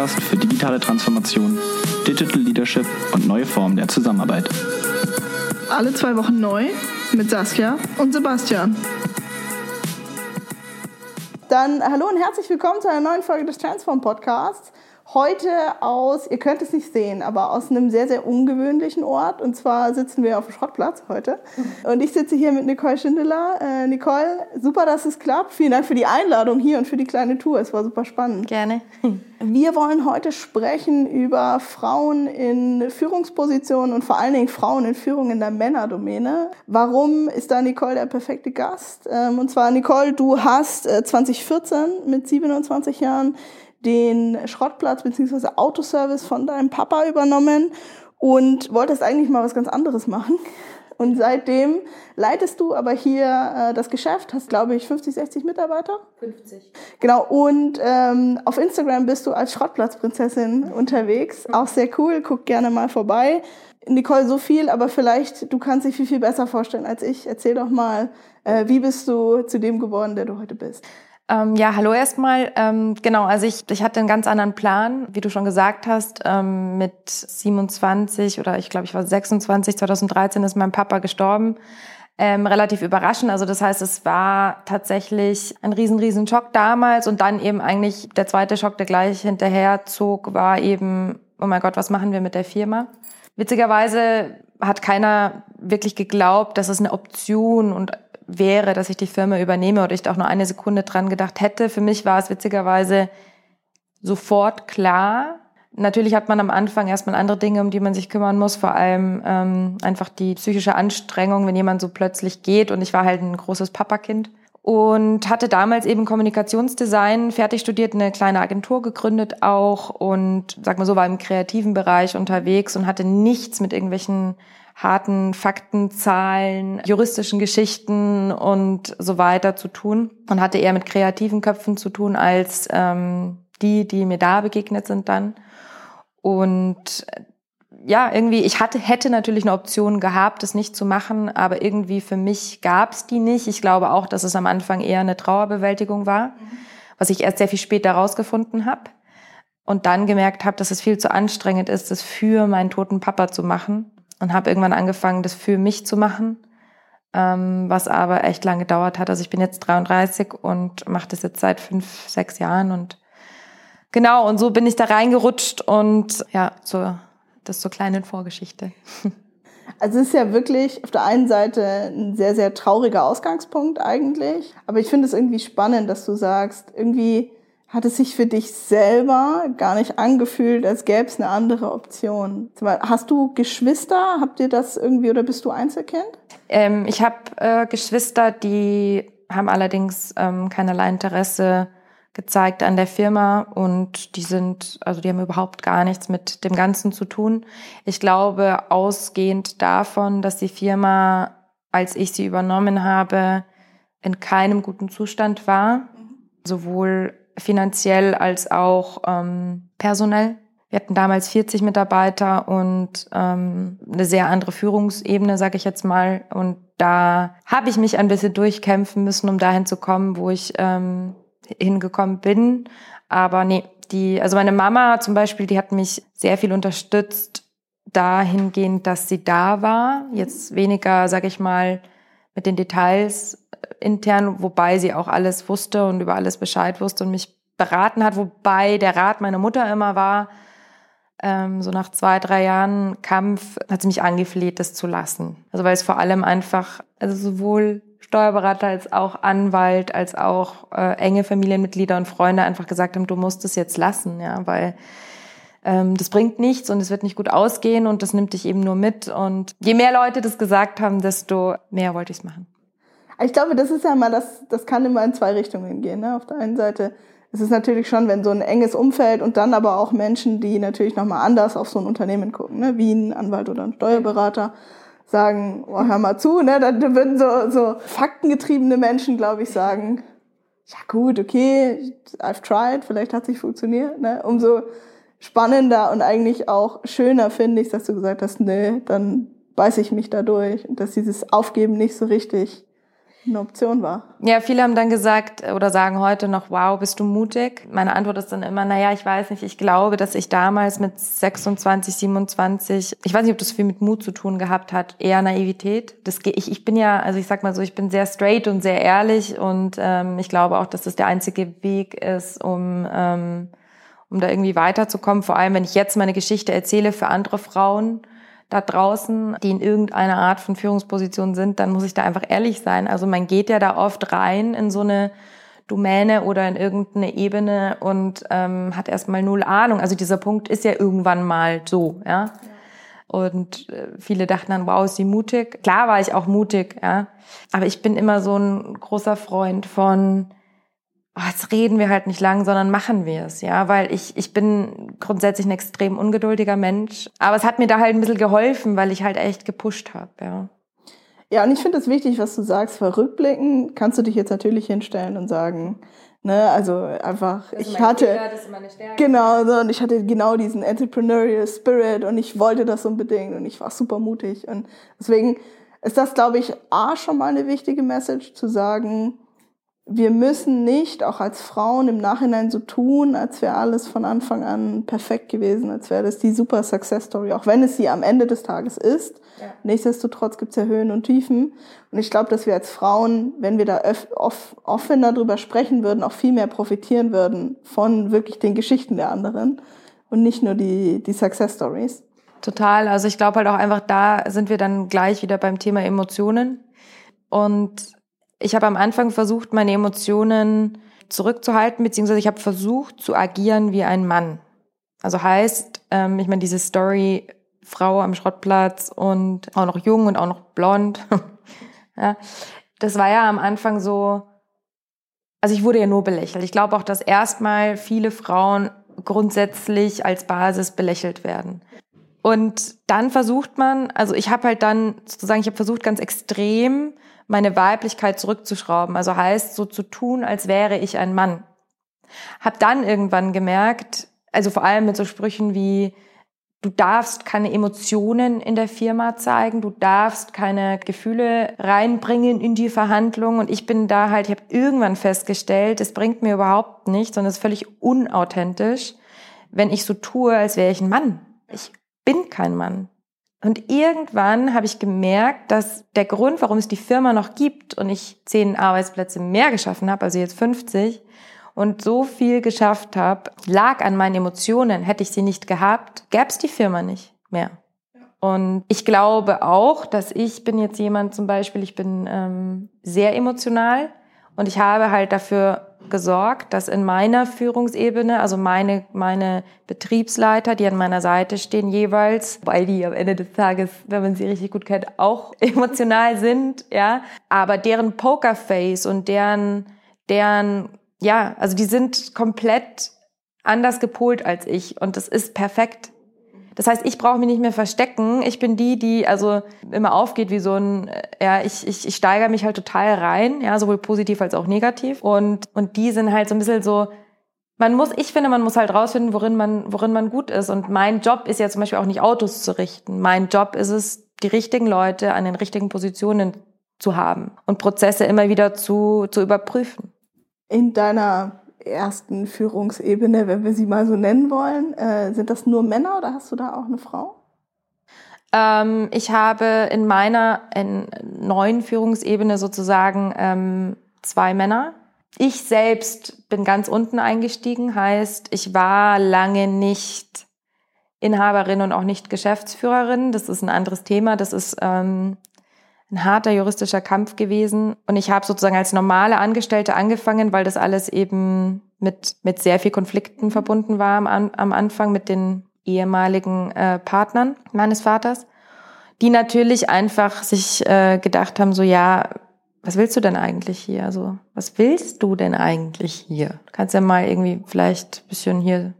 Podcast für digitale Transformation, Digital Leadership und neue Formen der Zusammenarbeit. Alle zwei Wochen neu mit Saskia und Sebastian. Dann hallo und herzlich willkommen zu einer neuen Folge des Transform Podcasts. Heute aus, ihr könnt es nicht sehen, aber aus einem sehr, sehr ungewöhnlichen Ort. Und zwar sitzen wir auf dem Schrottplatz heute. Und ich sitze hier mit Nicole Schindeler. Äh, Nicole, super, dass es klappt. Vielen Dank für die Einladung hier und für die kleine Tour. Es war super spannend. Gerne. Wir wollen heute sprechen über Frauen in Führungspositionen und vor allen Dingen Frauen in Führung in der Männerdomäne. Warum ist da Nicole der perfekte Gast? Ähm, und zwar, Nicole, du hast 2014 äh, mit 27 Jahren den Schrottplatz bzw. Autoservice von deinem Papa übernommen und wolltest eigentlich mal was ganz anderes machen. Und seitdem leitest du aber hier äh, das Geschäft, hast glaube ich 50, 60 Mitarbeiter? 50. Genau, und ähm, auf Instagram bist du als Schrottplatzprinzessin unterwegs. Auch sehr cool, guck gerne mal vorbei. Nicole, so viel, aber vielleicht du kannst dich viel, viel besser vorstellen als ich. Erzähl doch mal, äh, wie bist du zu dem geworden, der du heute bist? Ähm, ja, hallo erstmal. Ähm, genau, also ich, ich hatte einen ganz anderen Plan, wie du schon gesagt hast. Ähm, mit 27 oder ich glaube, ich war 26, 2013 ist mein Papa gestorben. Ähm, relativ überraschend. Also das heißt, es war tatsächlich ein riesen, riesen Schock damals und dann eben eigentlich der zweite Schock, der gleich hinterher zog, war eben, oh mein Gott, was machen wir mit der Firma? Witzigerweise hat keiner wirklich geglaubt, dass es eine Option und wäre, dass ich die Firma übernehme oder ich da auch nur eine Sekunde dran gedacht hätte. Für mich war es witzigerweise sofort klar. Natürlich hat man am Anfang erstmal andere Dinge, um die man sich kümmern muss, vor allem ähm, einfach die psychische Anstrengung, wenn jemand so plötzlich geht. Und ich war halt ein großes Papakind und hatte damals eben Kommunikationsdesign fertig studiert, eine kleine Agentur gegründet auch und sag mal so war im kreativen Bereich unterwegs und hatte nichts mit irgendwelchen harten Fakten, Zahlen, juristischen Geschichten und so weiter zu tun und hatte eher mit kreativen Köpfen zu tun als ähm, die, die mir da begegnet sind dann. Und ja, irgendwie, ich hatte, hätte natürlich eine Option gehabt, das nicht zu machen, aber irgendwie für mich gab es die nicht. Ich glaube auch, dass es am Anfang eher eine Trauerbewältigung war, mhm. was ich erst sehr viel später herausgefunden habe und dann gemerkt habe, dass es viel zu anstrengend ist, das für meinen toten Papa zu machen und habe irgendwann angefangen, das für mich zu machen, ähm, was aber echt lange gedauert hat. Also ich bin jetzt 33 und mache das jetzt seit fünf, sechs Jahren und genau, und so bin ich da reingerutscht und ja, so, das zur kleinen Vorgeschichte. Also es ist ja wirklich auf der einen Seite ein sehr, sehr trauriger Ausgangspunkt eigentlich. Aber ich finde es irgendwie spannend, dass du sagst, irgendwie hat es sich für dich selber gar nicht angefühlt, als gäbe es eine andere Option? Hast du Geschwister? Habt ihr das irgendwie oder bist du Einzelkind? Ähm, ich habe äh, Geschwister, die haben allerdings ähm, keinerlei Interesse gezeigt an der Firma und die sind, also die haben überhaupt gar nichts mit dem Ganzen zu tun. Ich glaube, ausgehend davon, dass die Firma, als ich sie übernommen habe, in keinem guten Zustand war, mhm. sowohl finanziell als auch ähm, personell. Wir hatten damals 40 Mitarbeiter und ähm, eine sehr andere Führungsebene, sage ich jetzt mal. Und da habe ich mich ein bisschen durchkämpfen müssen, um dahin zu kommen, wo ich ähm, hingekommen bin. Aber nee, die, also meine Mama zum Beispiel, die hat mich sehr viel unterstützt dahingehend, dass sie da war. Jetzt weniger, sage ich mal, mit den Details intern, wobei sie auch alles wusste und über alles Bescheid wusste und mich beraten hat, wobei der Rat meiner Mutter immer war, ähm, so nach zwei, drei Jahren Kampf, hat sie mich angefleht, das zu lassen. Also weil es vor allem einfach, also sowohl Steuerberater als auch Anwalt, als auch äh, enge Familienmitglieder und Freunde einfach gesagt haben, du musst es jetzt lassen, ja, weil ähm, das bringt nichts und es wird nicht gut ausgehen und das nimmt dich eben nur mit. Und je mehr Leute das gesagt haben, desto mehr wollte ich es machen. Ich glaube, das ist ja mal, das, das kann immer in zwei Richtungen gehen. Ne? Auf der einen Seite ist es natürlich schon, wenn so ein enges Umfeld und dann aber auch Menschen, die natürlich nochmal anders auf so ein Unternehmen gucken, ne? wie ein Anwalt oder ein Steuerberater, sagen, oh, hör mal zu, ne? dann würden so, so faktengetriebene Menschen, glaube ich, sagen, ja gut, okay, I've tried, vielleicht hat es nicht funktioniert. Ne? Umso spannender und eigentlich auch schöner finde ich, dass du gesagt hast, nee, dann beiß ich mich da durch und dass dieses Aufgeben nicht so richtig eine Option war. Ja, viele haben dann gesagt oder sagen heute noch, wow, bist du mutig? Meine Antwort ist dann immer, naja, ich weiß nicht, ich glaube, dass ich damals mit 26, 27, ich weiß nicht, ob das viel mit Mut zu tun gehabt hat, eher Naivität. Das, ich, ich bin ja, also ich sag mal so, ich bin sehr straight und sehr ehrlich und ähm, ich glaube auch, dass das der einzige Weg ist, um, ähm, um da irgendwie weiterzukommen. Vor allem, wenn ich jetzt meine Geschichte erzähle für andere Frauen, da draußen, die in irgendeiner Art von Führungsposition sind, dann muss ich da einfach ehrlich sein. Also man geht ja da oft rein in so eine Domäne oder in irgendeine Ebene und ähm, hat erstmal null Ahnung. Also dieser Punkt ist ja irgendwann mal so, ja. Und äh, viele dachten dann, wow, ist sie mutig. Klar war ich auch mutig, ja. Aber ich bin immer so ein großer Freund von, oh, jetzt reden wir halt nicht lang, sondern machen wir es, ja, weil ich, ich bin grundsätzlich ein extrem ungeduldiger Mensch, aber es hat mir da halt ein bisschen geholfen, weil ich halt echt gepusht habe, ja. Ja, und ich finde es wichtig, was du sagst, weil rückblicken kannst du dich jetzt natürlich hinstellen und sagen, ne, also einfach, ich hatte, Fehler, genau, so, und ich hatte genau diesen entrepreneurial Spirit und ich wollte das unbedingt und ich war super mutig und deswegen ist das, glaube ich, A, schon mal eine wichtige Message zu sagen, wir müssen nicht auch als Frauen im Nachhinein so tun, als wäre alles von Anfang an perfekt gewesen, als wäre das die super Success Story, auch wenn es sie am Ende des Tages ist. Ja. Nichtsdestotrotz gibt es ja Höhen und Tiefen. Und ich glaube, dass wir als Frauen, wenn wir da off offener drüber sprechen würden, auch viel mehr profitieren würden von wirklich den Geschichten der anderen und nicht nur die, die Success Stories. Total. Also ich glaube halt auch einfach, da sind wir dann gleich wieder beim Thema Emotionen. Und ich habe am Anfang versucht, meine Emotionen zurückzuhalten, beziehungsweise ich habe versucht zu agieren wie ein Mann. Also heißt, ähm, ich meine, diese Story, Frau am Schrottplatz und auch noch jung und auch noch blond, ja, das war ja am Anfang so, also ich wurde ja nur belächelt. Ich glaube auch, dass erstmal viele Frauen grundsätzlich als Basis belächelt werden. Und dann versucht man, also ich habe halt dann sozusagen, ich habe versucht ganz extrem meine Weiblichkeit zurückzuschrauben. Also heißt, so zu tun, als wäre ich ein Mann. Hab dann irgendwann gemerkt, also vor allem mit so Sprüchen wie, du darfst keine Emotionen in der Firma zeigen, du darfst keine Gefühle reinbringen in die Verhandlung. Und ich bin da halt, ich habe irgendwann festgestellt, es bringt mir überhaupt nichts und es ist völlig unauthentisch, wenn ich so tue, als wäre ich ein Mann. Ich bin kein Mann. Und irgendwann habe ich gemerkt, dass der Grund, warum es die Firma noch gibt und ich zehn Arbeitsplätze mehr geschaffen habe, also jetzt 50, und so viel geschafft habe, lag an meinen Emotionen. Hätte ich sie nicht gehabt, gäbe es die Firma nicht mehr. Und ich glaube auch, dass ich bin jetzt jemand zum Beispiel, ich bin ähm, sehr emotional und ich habe halt dafür gesorgt, dass in meiner Führungsebene, also meine, meine Betriebsleiter, die an meiner Seite stehen jeweils, weil die am Ende des Tages, wenn man sie richtig gut kennt, auch emotional sind, ja, aber deren Pokerface und deren, deren, ja, also die sind komplett anders gepolt als ich und das ist perfekt. Das heißt, ich brauche mich nicht mehr verstecken. Ich bin die, die also immer aufgeht wie so ein, äh, ja, ich, ich, ich steigere mich halt total rein, ja, sowohl positiv als auch negativ. Und, und die sind halt so ein bisschen so, man muss, ich finde, man muss halt rausfinden, worin man, worin man gut ist. Und mein Job ist ja zum Beispiel auch nicht Autos zu richten. Mein Job ist es, die richtigen Leute an den richtigen Positionen zu haben und Prozesse immer wieder zu, zu überprüfen. In deiner ersten Führungsebene, wenn wir sie mal so nennen wollen. Äh, sind das nur Männer oder hast du da auch eine Frau? Ähm, ich habe in meiner in neuen Führungsebene sozusagen ähm, zwei Männer. Ich selbst bin ganz unten eingestiegen, heißt, ich war lange nicht Inhaberin und auch nicht Geschäftsführerin. Das ist ein anderes Thema. Das ist ähm, ein harter juristischer Kampf gewesen. Und ich habe sozusagen als normale Angestellte angefangen, weil das alles eben mit, mit sehr viel Konflikten verbunden war am, am Anfang mit den ehemaligen äh, Partnern meines Vaters, die natürlich einfach sich äh, gedacht haben, so ja, was willst du denn eigentlich hier? Also, was willst du denn eigentlich hier? Du kannst ja mal irgendwie vielleicht bisschen hier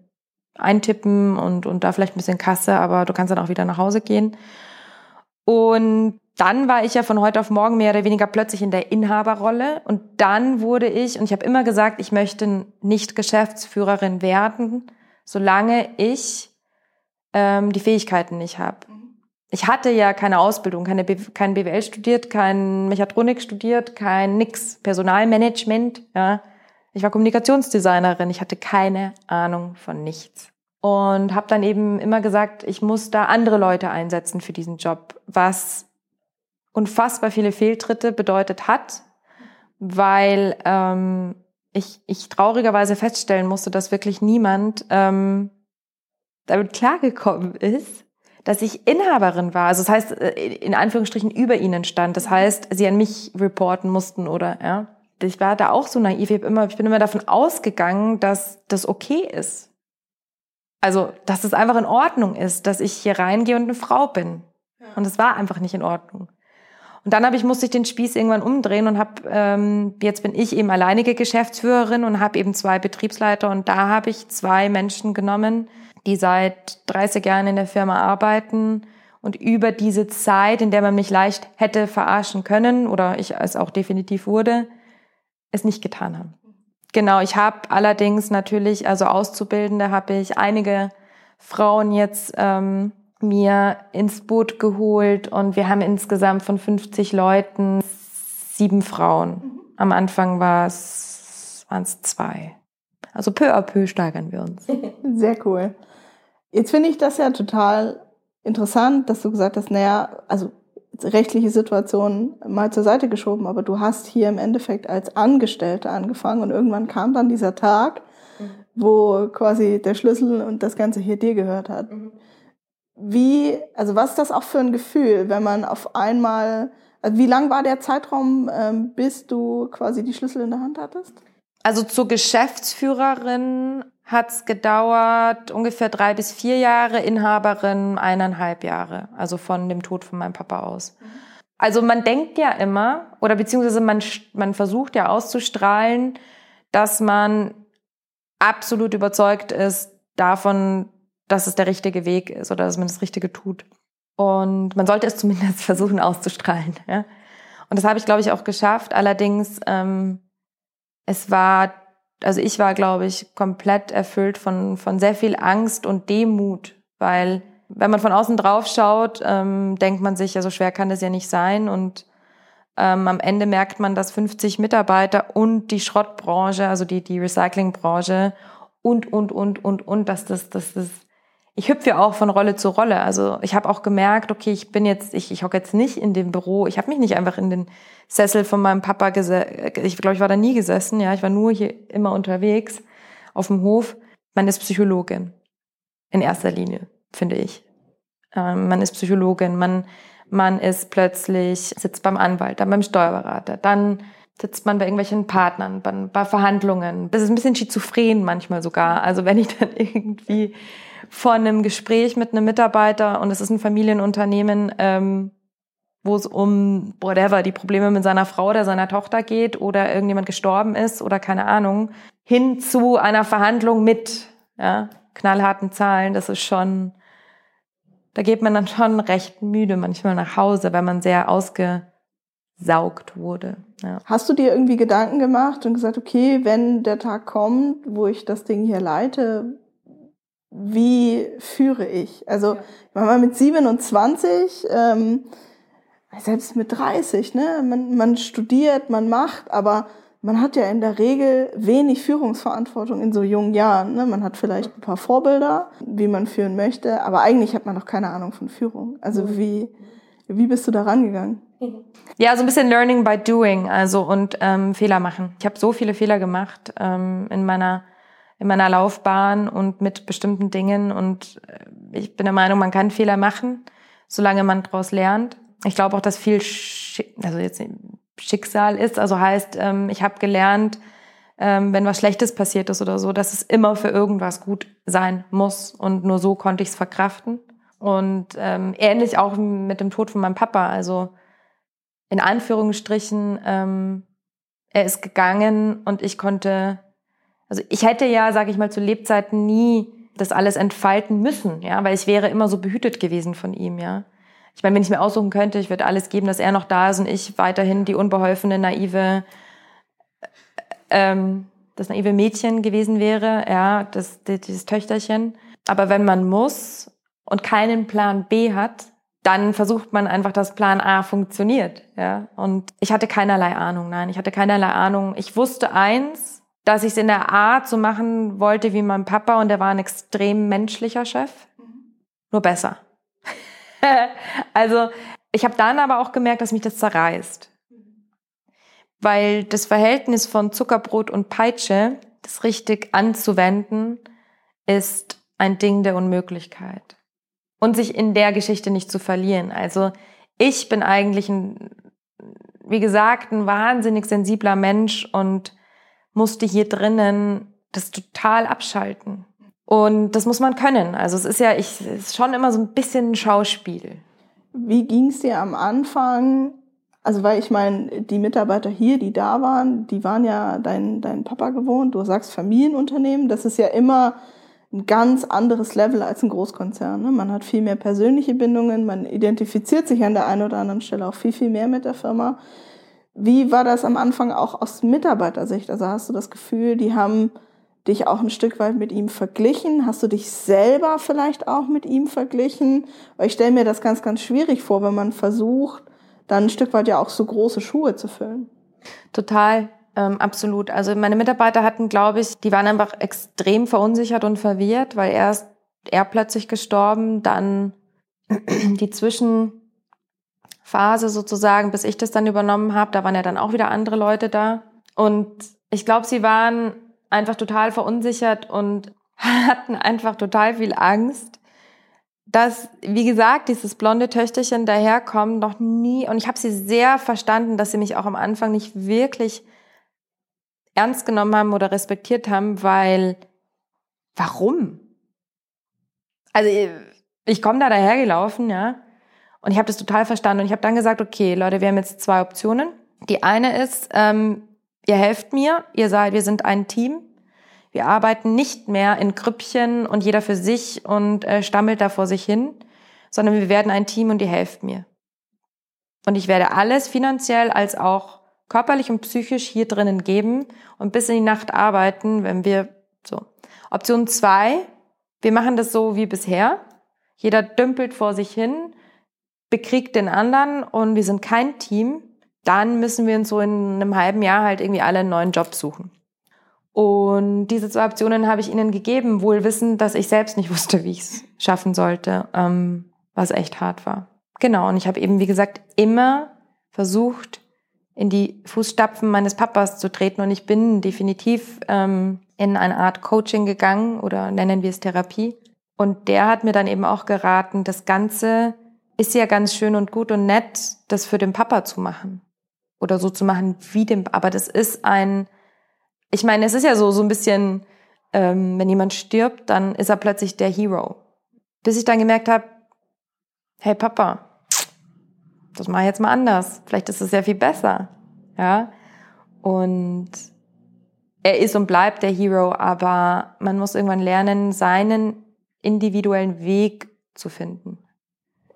eintippen und, und da vielleicht ein bisschen Kasse, aber du kannst dann auch wieder nach Hause gehen. Und dann war ich ja von heute auf morgen mehr oder weniger plötzlich in der Inhaberrolle und dann wurde ich, und ich habe immer gesagt, ich möchte nicht Geschäftsführerin werden, solange ich ähm, die Fähigkeiten nicht habe. ich hatte ja keine Ausbildung, keine B kein BWL studiert, kein Mechatronik studiert, kein nix, Personalmanagement, ja. Ich war Kommunikationsdesignerin, ich hatte keine Ahnung von nichts. Und habe dann eben immer gesagt, ich muss da andere Leute einsetzen für diesen Job, was unfassbar viele Fehltritte bedeutet hat, weil ähm, ich, ich traurigerweise feststellen musste, dass wirklich niemand ähm, damit klargekommen ist, dass ich Inhaberin war. Also das heißt, äh, in Anführungsstrichen über ihnen stand. Das heißt, sie an mich reporten mussten oder, ja. Ich war da auch so naiv. Ich, hab immer, ich bin immer davon ausgegangen, dass das okay ist. Also, dass es einfach in Ordnung ist, dass ich hier reingehe und eine Frau bin. Und es war einfach nicht in Ordnung. Und dann habe ich musste ich den Spieß irgendwann umdrehen und habe ähm, jetzt bin ich eben alleinige Geschäftsführerin und habe eben zwei Betriebsleiter und da habe ich zwei Menschen genommen, die seit 30 Jahren in der Firma arbeiten und über diese Zeit, in der man mich leicht hätte verarschen können oder ich es auch definitiv wurde, es nicht getan haben. Genau, ich habe allerdings natürlich, also Auszubildende habe ich einige Frauen jetzt ähm, mir ins Boot geholt und wir haben insgesamt von 50 Leuten sieben Frauen. Am Anfang war es, waren es zwei. Also peu à peu steigern wir uns. Sehr cool. Jetzt finde ich das ja total interessant, dass du gesagt hast, naja, also rechtliche Situation mal zur Seite geschoben, aber du hast hier im Endeffekt als Angestellte angefangen und irgendwann kam dann dieser Tag, mhm. wo quasi der Schlüssel und das Ganze hier dir gehört hat. Mhm. Wie, also was ist das auch für ein Gefühl, wenn man auf einmal, also wie lang war der Zeitraum, ähm, bis du quasi die Schlüssel in der Hand hattest? Also zur Geschäftsführerin hat's gedauert ungefähr drei bis vier Jahre, Inhaberin eineinhalb Jahre, also von dem Tod von meinem Papa aus. Also man denkt ja immer, oder beziehungsweise man, man versucht ja auszustrahlen, dass man absolut überzeugt ist davon, dass es der richtige Weg ist oder dass man das Richtige tut. Und man sollte es zumindest versuchen auszustrahlen. Ja? Und das habe ich, glaube ich, auch geschafft. Allerdings, ähm, es war also ich war, glaube ich, komplett erfüllt von, von sehr viel Angst und Demut, weil wenn man von außen drauf schaut, ähm, denkt man sich, ja, so schwer kann das ja nicht sein. Und ähm, am Ende merkt man, dass 50 Mitarbeiter und die Schrottbranche, also die, die Recyclingbranche und, und, und, und, und, dass das, das, das, ich hüpfe ja auch von Rolle zu Rolle. Also ich habe auch gemerkt, okay, ich bin jetzt, ich, ich hocke jetzt nicht in dem Büro, ich habe mich nicht einfach in den Sessel von meinem Papa gesessen. Ich glaube, ich war da nie gesessen, ja. Ich war nur hier immer unterwegs auf dem Hof. Man ist Psychologin. In erster Linie, finde ich. Ähm, man ist Psychologin. Man, man ist plötzlich, sitzt beim Anwalt, dann beim Steuerberater, dann sitzt man bei irgendwelchen Partnern, bei, bei Verhandlungen. Das ist ein bisschen schizophren manchmal sogar. Also wenn ich dann irgendwie vor einem Gespräch mit einem Mitarbeiter und es ist ein Familienunternehmen, ähm, wo es um whatever, die Probleme mit seiner Frau oder seiner Tochter geht oder irgendjemand gestorben ist oder keine Ahnung, hin zu einer Verhandlung mit ja, knallharten Zahlen, das ist schon, da geht man dann schon recht müde manchmal nach Hause, wenn man sehr ausgesaugt wurde. Ja. Hast du dir irgendwie Gedanken gemacht und gesagt, okay, wenn der Tag kommt, wo ich das Ding hier leite, wie führe ich? Also, ja. war mal mit 27, ähm, selbst mit 30, ne? Man, man studiert, man macht, aber man hat ja in der Regel wenig Führungsverantwortung in so jungen Jahren. Ne? Man hat vielleicht ein paar Vorbilder, wie man führen möchte, aber eigentlich hat man noch keine Ahnung von Führung. Also wie, wie bist du da rangegangen? Ja, so ein bisschen Learning by Doing, also und ähm, Fehler machen. Ich habe so viele Fehler gemacht ähm, in meiner in meiner Laufbahn und mit bestimmten Dingen und äh, ich bin der Meinung, man kann Fehler machen, solange man daraus lernt ich glaube auch, dass viel, Schick, also jetzt Schicksal ist. Also heißt, ähm, ich habe gelernt, ähm, wenn was Schlechtes passiert ist oder so, dass es immer für irgendwas gut sein muss. Und nur so konnte ich es verkraften. Und ähm, ähnlich auch mit dem Tod von meinem Papa. Also in Anführungsstrichen, ähm, er ist gegangen und ich konnte, also ich hätte ja, sage ich mal, zu Lebzeiten nie das alles entfalten müssen, ja, weil ich wäre immer so behütet gewesen von ihm, ja ich meine, wenn ich mir aussuchen könnte, ich würde alles geben, dass er noch da ist und ich weiterhin die unbeholfene, naive, ähm, das naive Mädchen gewesen wäre, ja, das, dieses Töchterchen. Aber wenn man muss und keinen Plan B hat, dann versucht man einfach, dass Plan A funktioniert. Ja? Und ich hatte keinerlei Ahnung, nein, ich hatte keinerlei Ahnung. Ich wusste eins, dass ich es in der Art so machen wollte wie mein Papa und der war ein extrem menschlicher Chef, nur besser. also ich habe dann aber auch gemerkt, dass mich das zerreißt. Weil das Verhältnis von Zuckerbrot und Peitsche, das richtig anzuwenden, ist ein Ding der Unmöglichkeit und sich in der Geschichte nicht zu verlieren. Also ich bin eigentlich ein, wie gesagt, ein wahnsinnig sensibler Mensch und musste hier drinnen das total abschalten. Und das muss man können. Also es ist ja, ich, es ist schon immer so ein bisschen ein Schauspiel. Wie ging es dir am Anfang? Also weil ich meine, die Mitarbeiter hier, die da waren, die waren ja dein, dein Papa gewohnt. Du sagst Familienunternehmen. Das ist ja immer ein ganz anderes Level als ein Großkonzern. Ne? Man hat viel mehr persönliche Bindungen, man identifiziert sich an der einen oder anderen Stelle auch viel, viel mehr mit der Firma. Wie war das am Anfang auch aus Mitarbeitersicht? Also hast du das Gefühl, die haben dich auch ein Stück weit mit ihm verglichen? Hast du dich selber vielleicht auch mit ihm verglichen? Weil ich stelle mir das ganz, ganz schwierig vor, wenn man versucht, dann ein Stück weit ja auch so große Schuhe zu füllen. Total. Ähm, absolut. Also meine Mitarbeiter hatten, glaube ich, die waren einfach extrem verunsichert und verwirrt, weil erst er plötzlich gestorben, dann die Zwischenphase sozusagen, bis ich das dann übernommen habe, da waren ja dann auch wieder andere Leute da. Und ich glaube, sie waren einfach total verunsichert und hatten einfach total viel Angst, dass, wie gesagt, dieses blonde Töchterchen daherkommt, noch nie, und ich habe sie sehr verstanden, dass sie mich auch am Anfang nicht wirklich ernst genommen haben oder respektiert haben, weil warum? Also ich komme da dahergelaufen, ja, und ich habe das total verstanden und ich habe dann gesagt, okay, Leute, wir haben jetzt zwei Optionen. Die eine ist, ähm, ihr helft mir, ihr seid, wir sind ein Team. Wir arbeiten nicht mehr in Grüppchen und jeder für sich und äh, stammelt da vor sich hin, sondern wir werden ein Team und ihr helft mir. Und ich werde alles finanziell als auch körperlich und psychisch hier drinnen geben und bis in die Nacht arbeiten, wenn wir so. Option zwei, wir machen das so wie bisher. Jeder dümpelt vor sich hin, bekriegt den anderen und wir sind kein Team. Dann müssen wir uns so in einem halben Jahr halt irgendwie alle einen neuen Job suchen. Und diese zwei Optionen habe ich ihnen gegeben, wohl wissend, dass ich selbst nicht wusste, wie ich es schaffen sollte, ähm, was echt hart war. Genau, und ich habe eben, wie gesagt, immer versucht, in die Fußstapfen meines Papas zu treten. Und ich bin definitiv ähm, in eine Art Coaching gegangen oder nennen wir es Therapie. Und der hat mir dann eben auch geraten, das Ganze ist ja ganz schön und gut und nett, das für den Papa zu machen. Oder so zu machen wie dem, aber das ist ein, ich meine, es ist ja so, so ein bisschen, ähm, wenn jemand stirbt, dann ist er plötzlich der Hero. Bis ich dann gemerkt habe, hey Papa, das mache ich jetzt mal anders. Vielleicht ist es sehr viel besser. Ja. Und er ist und bleibt der Hero, aber man muss irgendwann lernen, seinen individuellen Weg zu finden.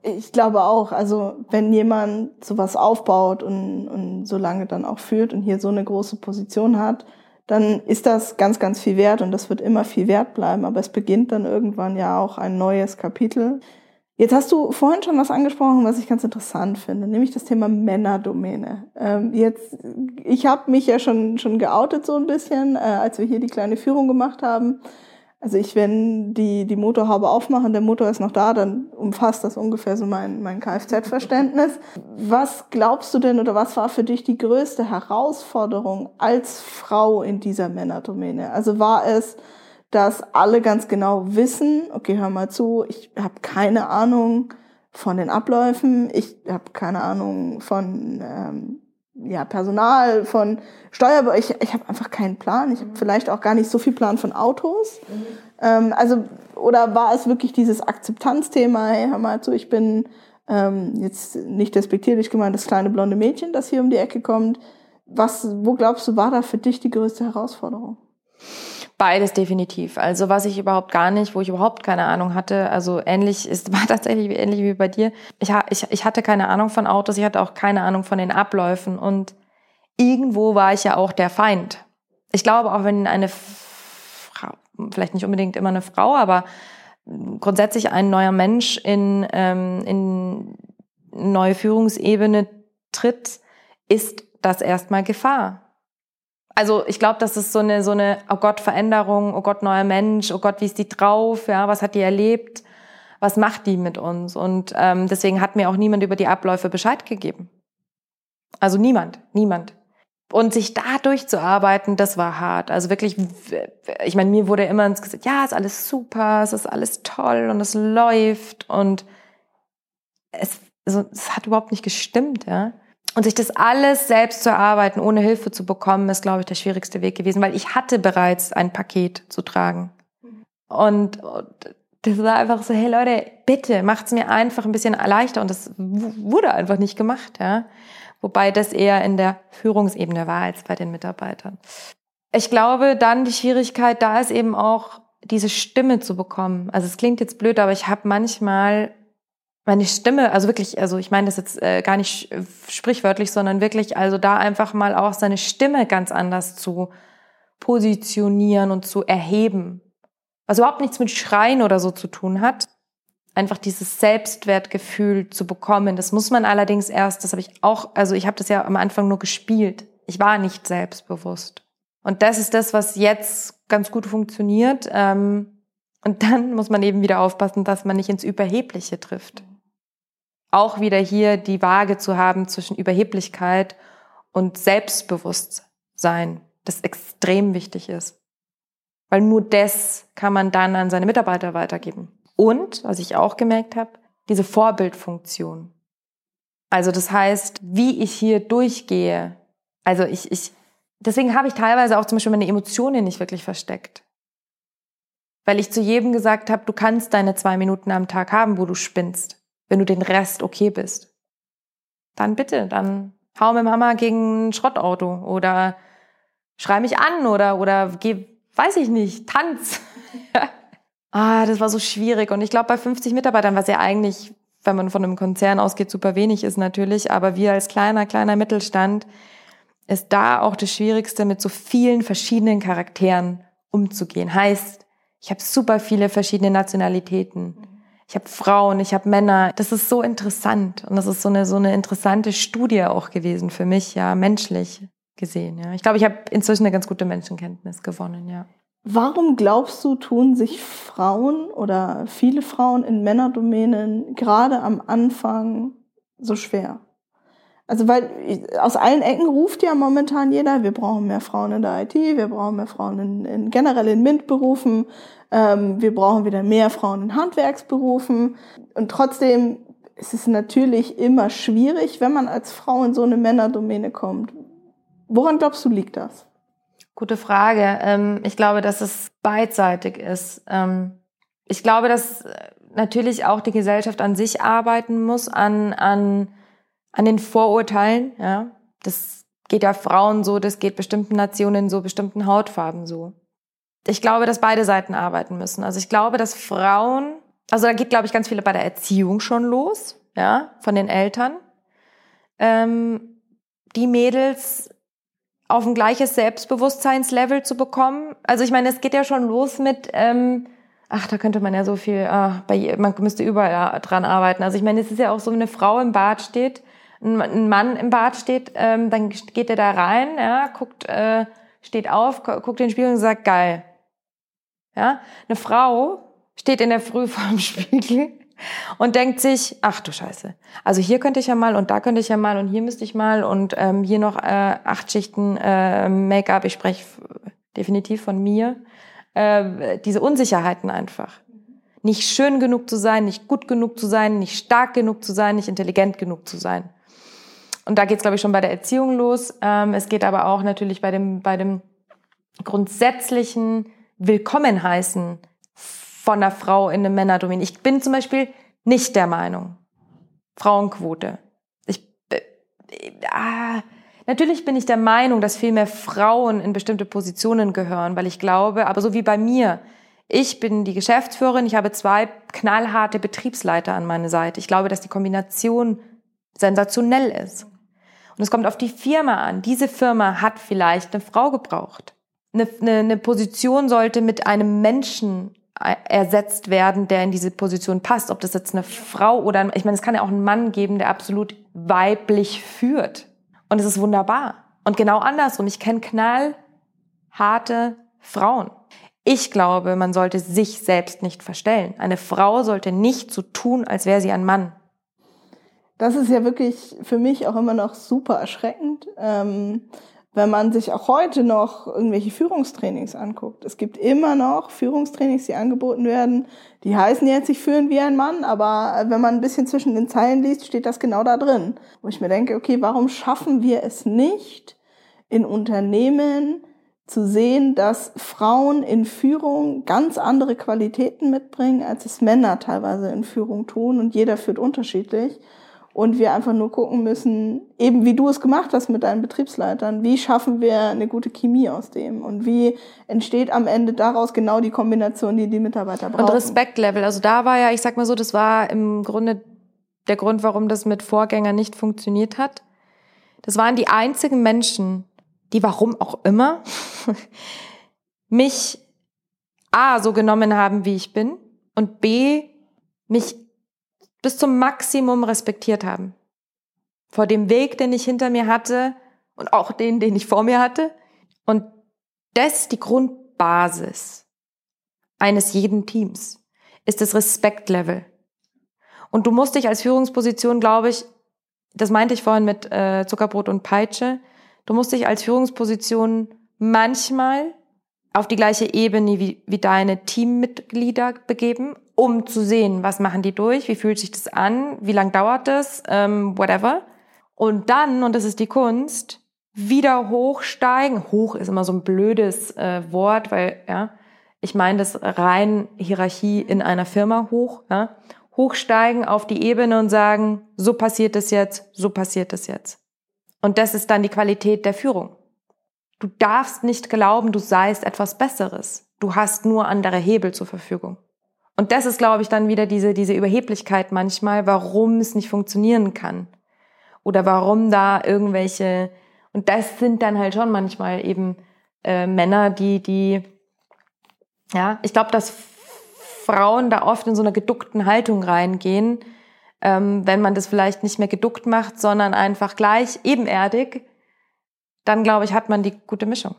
Ich glaube auch, also wenn jemand sowas aufbaut und, und so lange dann auch führt und hier so eine große Position hat, dann ist das ganz, ganz viel wert und das wird immer viel wert bleiben. Aber es beginnt dann irgendwann ja auch ein neues Kapitel. Jetzt hast du vorhin schon was angesprochen, was ich ganz interessant finde, nämlich das Thema Männerdomäne. Ähm, jetzt, ich habe mich ja schon schon geoutet so ein bisschen, äh, als wir hier die kleine Führung gemacht haben. Also ich, wenn die die Motorhaube aufmachen, der Motor ist noch da, dann umfasst das ungefähr so mein mein Kfz-Verständnis. Was glaubst du denn oder was war für dich die größte Herausforderung als Frau in dieser Männerdomäne? Also war es dass alle ganz genau wissen, okay, hör mal zu, ich habe keine Ahnung von den Abläufen, ich habe keine Ahnung von ähm, ja, Personal, von Steuer, ich, ich habe einfach keinen Plan. Ich habe mhm. vielleicht auch gar nicht so viel Plan von Autos. Mhm. Ähm, also, oder war es wirklich dieses Akzeptanzthema, hey, hör mal zu, ich bin ähm, jetzt nicht despektierlich gemeint, das kleine blonde Mädchen, das hier um die Ecke kommt. Was, wo glaubst du, war da für dich die größte Herausforderung? Beides definitiv. Also was ich überhaupt gar nicht, wo ich überhaupt keine Ahnung hatte, also ähnlich ist, war tatsächlich ähnlich wie bei dir. Ich, ich, ich hatte keine Ahnung von Autos, ich hatte auch keine Ahnung von den Abläufen und irgendwo war ich ja auch der Feind. Ich glaube, auch wenn eine Frau, vielleicht nicht unbedingt immer eine Frau, aber grundsätzlich ein neuer Mensch in, ähm, in neue Führungsebene tritt, ist das erstmal Gefahr. Also ich glaube, das ist so eine, so eine, oh Gott, Veränderung, oh Gott, neuer Mensch, oh Gott, wie ist die drauf, ja, was hat die erlebt, was macht die mit uns? Und ähm, deswegen hat mir auch niemand über die Abläufe Bescheid gegeben. Also niemand, niemand. Und sich da durchzuarbeiten, das war hart. Also wirklich, ich meine, mir wurde immer gesagt, ja, ist alles super, es ist alles toll und es läuft und es, also, es hat überhaupt nicht gestimmt, ja. Und sich das alles selbst zu erarbeiten, ohne Hilfe zu bekommen, ist, glaube ich, der schwierigste Weg gewesen, weil ich hatte bereits ein Paket zu tragen. Und, das war einfach so, hey Leute, bitte macht's mir einfach ein bisschen leichter. Und das wurde einfach nicht gemacht, ja. Wobei das eher in der Führungsebene war als bei den Mitarbeitern. Ich glaube, dann die Schwierigkeit da ist eben auch, diese Stimme zu bekommen. Also es klingt jetzt blöd, aber ich habe manchmal meine Stimme, also wirklich, also ich meine das jetzt äh, gar nicht sprichwörtlich, sondern wirklich, also da einfach mal auch seine Stimme ganz anders zu positionieren und zu erheben. Was überhaupt nichts mit Schreien oder so zu tun hat. Einfach dieses Selbstwertgefühl zu bekommen. Das muss man allerdings erst, das habe ich auch, also ich habe das ja am Anfang nur gespielt. Ich war nicht selbstbewusst. Und das ist das, was jetzt ganz gut funktioniert. Ähm, und dann muss man eben wieder aufpassen, dass man nicht ins Überhebliche trifft auch wieder hier die Waage zu haben zwischen Überheblichkeit und Selbstbewusstsein, das extrem wichtig ist. Weil nur das kann man dann an seine Mitarbeiter weitergeben. Und, was ich auch gemerkt habe, diese Vorbildfunktion. Also das heißt, wie ich hier durchgehe. Also ich, ich, deswegen habe ich teilweise auch zum Beispiel meine Emotionen nicht wirklich versteckt. Weil ich zu jedem gesagt habe, du kannst deine zwei Minuten am Tag haben, wo du spinnst wenn du den Rest okay bist. Dann bitte, dann hau mit dem Hammer gegen ein Schrottauto oder schrei mich an oder, oder geh, weiß ich nicht, tanz. ah, das war so schwierig. Und ich glaube, bei 50 Mitarbeitern, was ja eigentlich, wenn man von einem Konzern ausgeht, super wenig ist natürlich, aber wir als kleiner, kleiner Mittelstand, ist da auch das Schwierigste, mit so vielen verschiedenen Charakteren umzugehen. Heißt, ich habe super viele verschiedene Nationalitäten ich habe Frauen, ich habe Männer. Das ist so interessant und das ist so eine so eine interessante Studie auch gewesen für mich, ja, menschlich gesehen. Ja, ich glaube, ich habe inzwischen eine ganz gute Menschenkenntnis gewonnen. Ja. Warum glaubst du, tun sich Frauen oder viele Frauen in Männerdomänen gerade am Anfang so schwer? Also weil aus allen Ecken ruft ja momentan jeder, wir brauchen mehr Frauen in der IT, wir brauchen mehr Frauen in, in generell in MINT-Berufen, ähm, wir brauchen wieder mehr Frauen in Handwerksberufen. Und trotzdem ist es natürlich immer schwierig, wenn man als Frau in so eine Männerdomäne kommt. Woran glaubst du, liegt das? Gute Frage. Ähm, ich glaube, dass es beidseitig ist. Ähm, ich glaube, dass natürlich auch die Gesellschaft an sich arbeiten muss, an, an an den Vorurteilen, ja. Das geht ja Frauen so, das geht bestimmten Nationen so, bestimmten Hautfarben so. Ich glaube, dass beide Seiten arbeiten müssen. Also ich glaube, dass Frauen, also da geht, glaube ich, ganz viele bei der Erziehung schon los, ja, von den Eltern. Ähm, die Mädels auf ein gleiches Selbstbewusstseinslevel zu bekommen. Also ich meine, es geht ja schon los mit, ähm, ach, da könnte man ja so viel, ah, bei, man müsste überall dran arbeiten. Also ich meine, es ist ja auch so, wenn eine Frau im Bad steht, ein Mann im Bad steht, ähm, dann geht er da rein, ja, guckt, äh, steht auf, guckt in den Spiegel und sagt, geil. Ja, eine Frau steht in der Früh vorm Spiegel und denkt sich, ach du Scheiße, also hier könnte ich ja mal und da könnte ich ja mal und hier müsste ich mal und ähm, hier noch äh, acht Schichten äh, Make-up, ich spreche definitiv von mir, äh, diese Unsicherheiten einfach. Nicht schön genug zu sein, nicht gut genug zu sein, nicht stark genug zu sein, nicht intelligent genug zu sein. Und da geht es, glaube ich, schon bei der Erziehung los. Ähm, es geht aber auch natürlich bei dem, bei dem grundsätzlichen Willkommenheißen von einer Frau in einem Männerdomin. Ich bin zum Beispiel nicht der Meinung, Frauenquote. Ich, äh, ah, natürlich bin ich der Meinung, dass viel mehr Frauen in bestimmte Positionen gehören, weil ich glaube, aber so wie bei mir, ich bin die Geschäftsführerin, ich habe zwei knallharte Betriebsleiter an meiner Seite. Ich glaube, dass die Kombination sensationell ist. Und es kommt auf die Firma an. Diese Firma hat vielleicht eine Frau gebraucht. Eine, eine, eine Position sollte mit einem Menschen ersetzt werden, der in diese Position passt. Ob das jetzt eine Frau oder, ich meine, es kann ja auch einen Mann geben, der absolut weiblich führt. Und es ist wunderbar. Und genau andersrum. Ich kenne knallharte Frauen. Ich glaube, man sollte sich selbst nicht verstellen. Eine Frau sollte nicht so tun, als wäre sie ein Mann. Das ist ja wirklich für mich auch immer noch super erschreckend, ähm, wenn man sich auch heute noch irgendwelche Führungstrainings anguckt. Es gibt immer noch Führungstrainings, die angeboten werden, die heißen jetzt, ich führen wie ein Mann, aber wenn man ein bisschen zwischen den Zeilen liest, steht das genau da drin. Wo ich mir denke, okay, warum schaffen wir es nicht in Unternehmen, zu sehen, dass Frauen in Führung ganz andere Qualitäten mitbringen, als es Männer teilweise in Führung tun und jeder führt unterschiedlich. Und wir einfach nur gucken müssen, eben wie du es gemacht hast mit deinen Betriebsleitern, wie schaffen wir eine gute Chemie aus dem und wie entsteht am Ende daraus genau die Kombination, die die Mitarbeiter brauchen. Und Respektlevel, also da war ja, ich sag mal so, das war im Grunde der Grund, warum das mit Vorgängern nicht funktioniert hat. Das waren die einzigen Menschen, die warum auch immer mich A so genommen haben, wie ich bin und B mich bis zum Maximum respektiert haben. Vor dem Weg, den ich hinter mir hatte und auch den, den ich vor mir hatte. Und das die Grundbasis eines jeden Teams, ist das Respektlevel. Und du musst dich als Führungsposition, glaube ich, das meinte ich vorhin mit äh, Zuckerbrot und Peitsche, du musst dich als Führungsposition manchmal auf die gleiche Ebene wie, wie deine Teammitglieder begeben, um zu sehen, was machen die durch, wie fühlt sich das an, wie lang dauert das, ähm, whatever. Und dann, und das ist die Kunst, wieder hochsteigen. Hoch ist immer so ein blödes äh, Wort, weil ja, ich meine das rein Hierarchie in einer Firma hoch. Ja? Hochsteigen auf die Ebene und sagen, so passiert es jetzt, so passiert es jetzt. Und das ist dann die Qualität der Führung. Du darfst nicht glauben, du seist etwas Besseres. Du hast nur andere Hebel zur Verfügung. Und das ist, glaube ich, dann wieder diese, diese Überheblichkeit manchmal, warum es nicht funktionieren kann. Oder warum da irgendwelche, und das sind dann halt schon manchmal eben äh, Männer, die, die, ja, ich glaube, dass Frauen da oft in so einer geduckten Haltung reingehen, ähm, wenn man das vielleicht nicht mehr geduckt macht, sondern einfach gleich ebenerdig, dann glaube ich, hat man die gute Mischung.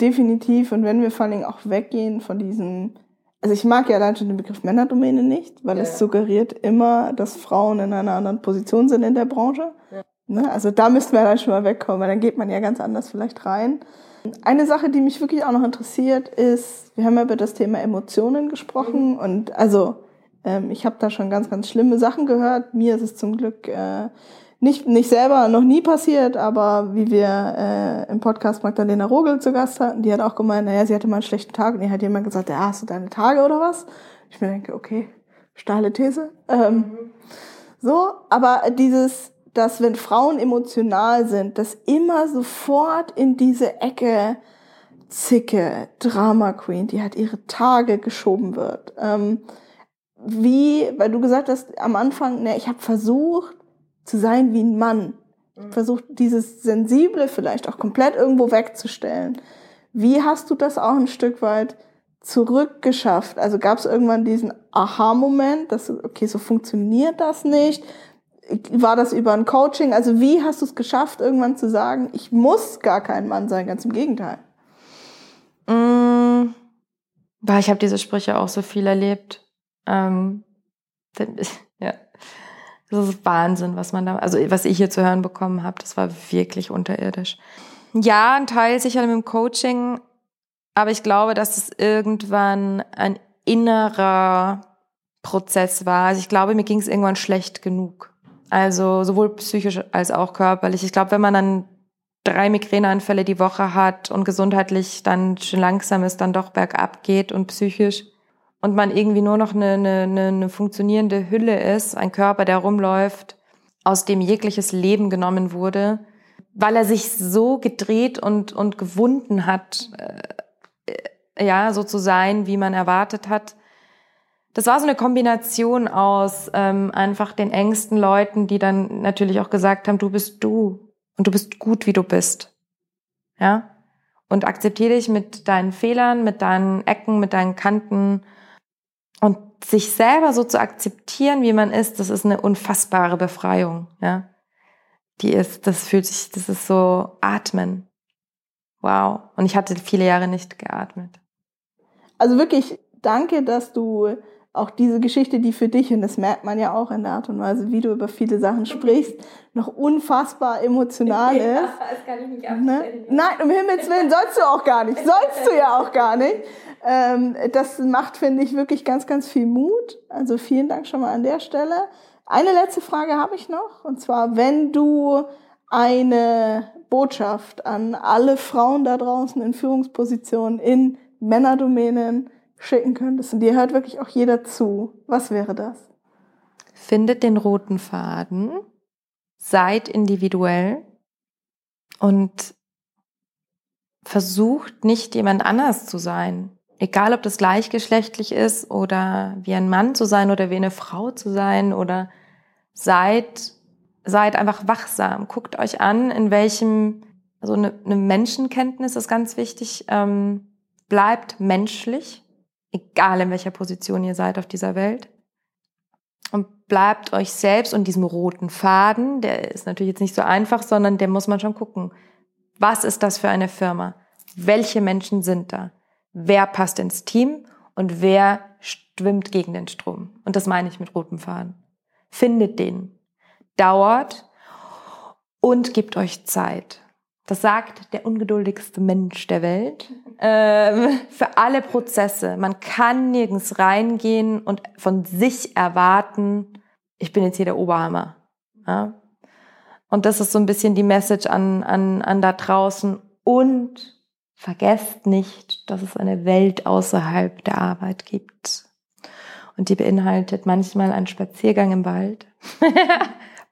Definitiv. Und wenn wir vor allen Dingen auch weggehen von diesen, also ich mag ja allein schon den Begriff Männerdomäne nicht, weil ja. es suggeriert immer, dass Frauen in einer anderen Position sind in der Branche. Ja. Ne? Also da müssten wir dann schon mal wegkommen, weil dann geht man ja ganz anders vielleicht rein. Eine Sache, die mich wirklich auch noch interessiert, ist, wir haben ja über das Thema Emotionen gesprochen mhm. und also ähm, ich habe da schon ganz, ganz schlimme Sachen gehört. Mir ist es zum Glück äh, nicht, nicht selber noch nie passiert, aber wie wir äh, im Podcast Magdalena Rogel zu Gast hatten, die hat auch gemeint, naja, sie hatte mal einen schlechten Tag und ihr hat jemand gesagt, ja, hast du deine Tage oder was? Ich mir denke, okay, steile These. Ähm. So, aber dieses, dass wenn Frauen emotional sind, dass immer sofort in diese Ecke Zicke, Drama Queen, die hat ihre Tage geschoben wird. Ähm, wie, weil du gesagt hast am Anfang, ne, ich habe versucht, zu sein wie ein Mann. Mhm. Versucht dieses Sensible vielleicht auch komplett irgendwo wegzustellen. Wie hast du das auch ein Stück weit zurückgeschafft? Also gab es irgendwann diesen Aha-Moment, dass okay, so funktioniert das nicht? War das über ein Coaching? Also wie hast du es geschafft, irgendwann zu sagen, ich muss gar kein Mann sein, ganz im Gegenteil? Mmh, ich habe diese Sprüche auch so viel erlebt. Ähm, ja, das ist Wahnsinn, was man da, also was ich hier zu hören bekommen habe, das war wirklich unterirdisch. Ja, ein Teil sicher mit dem Coaching, aber ich glaube, dass es irgendwann ein innerer Prozess war. Also ich glaube, mir ging es irgendwann schlecht genug. Also sowohl psychisch als auch körperlich. Ich glaube, wenn man dann drei Migräneanfälle die Woche hat und gesundheitlich dann schon langsam ist, dann doch bergab geht und psychisch, und man irgendwie nur noch eine, eine, eine funktionierende Hülle ist, ein Körper, der rumläuft, aus dem jegliches Leben genommen wurde, weil er sich so gedreht und, und gewunden hat, äh, ja, so zu sein, wie man erwartet hat. Das war so eine Kombination aus ähm, einfach den engsten Leuten, die dann natürlich auch gesagt haben, du bist du und du bist gut, wie du bist. Ja? Und akzeptiere dich mit deinen Fehlern, mit deinen Ecken, mit deinen Kanten sich selber so zu akzeptieren, wie man ist, das ist eine unfassbare Befreiung, ja. Die ist, das fühlt sich, das ist so atmen. Wow. Und ich hatte viele Jahre nicht geatmet. Also wirklich danke, dass du auch diese Geschichte, die für dich, und das merkt man ja auch in der Art und Weise, wie du über viele Sachen sprichst, noch unfassbar emotional ist. Ja, das kann ich nicht ne? Nein, um Himmels Willen sollst du auch gar nicht. Sollst du ja auch gar nicht. Ähm, das macht, finde ich, wirklich ganz, ganz viel Mut. Also vielen Dank schon mal an der Stelle. Eine letzte Frage habe ich noch. Und zwar, wenn du eine Botschaft an alle Frauen da draußen in Führungspositionen, in Männerdomänen schicken könntest und dir hört wirklich auch jeder zu, was wäre das? Findet den roten Faden, seid individuell und versucht nicht jemand anders zu sein. Egal, ob das gleichgeschlechtlich ist oder wie ein Mann zu sein oder wie eine Frau zu sein oder seid, seid einfach wachsam. Guckt euch an, in welchem, also eine, eine Menschenkenntnis ist ganz wichtig. Ähm, bleibt menschlich egal in welcher Position ihr seid auf dieser Welt. Und bleibt euch selbst und diesem roten Faden, der ist natürlich jetzt nicht so einfach, sondern der muss man schon gucken. Was ist das für eine Firma? Welche Menschen sind da? Wer passt ins Team und wer schwimmt gegen den Strom? Und das meine ich mit rotem Faden. Findet den. Dauert und gebt euch Zeit. Das sagt der ungeduldigste Mensch der Welt. Ähm, für alle Prozesse. Man kann nirgends reingehen und von sich erwarten, ich bin jetzt hier der Oberhammer. Ja? Und das ist so ein bisschen die Message an, an, an da draußen. Und vergesst nicht, dass es eine Welt außerhalb der Arbeit gibt. Und die beinhaltet manchmal einen Spaziergang im Wald,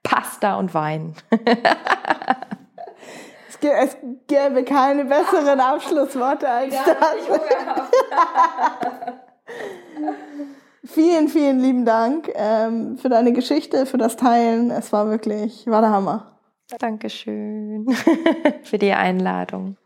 Pasta und Wein. es gäbe keine besseren Abschlussworte als ja, das. vielen, vielen lieben Dank ähm, für deine Geschichte, für das Teilen. Es war wirklich, war der Hammer. Dankeschön für die Einladung.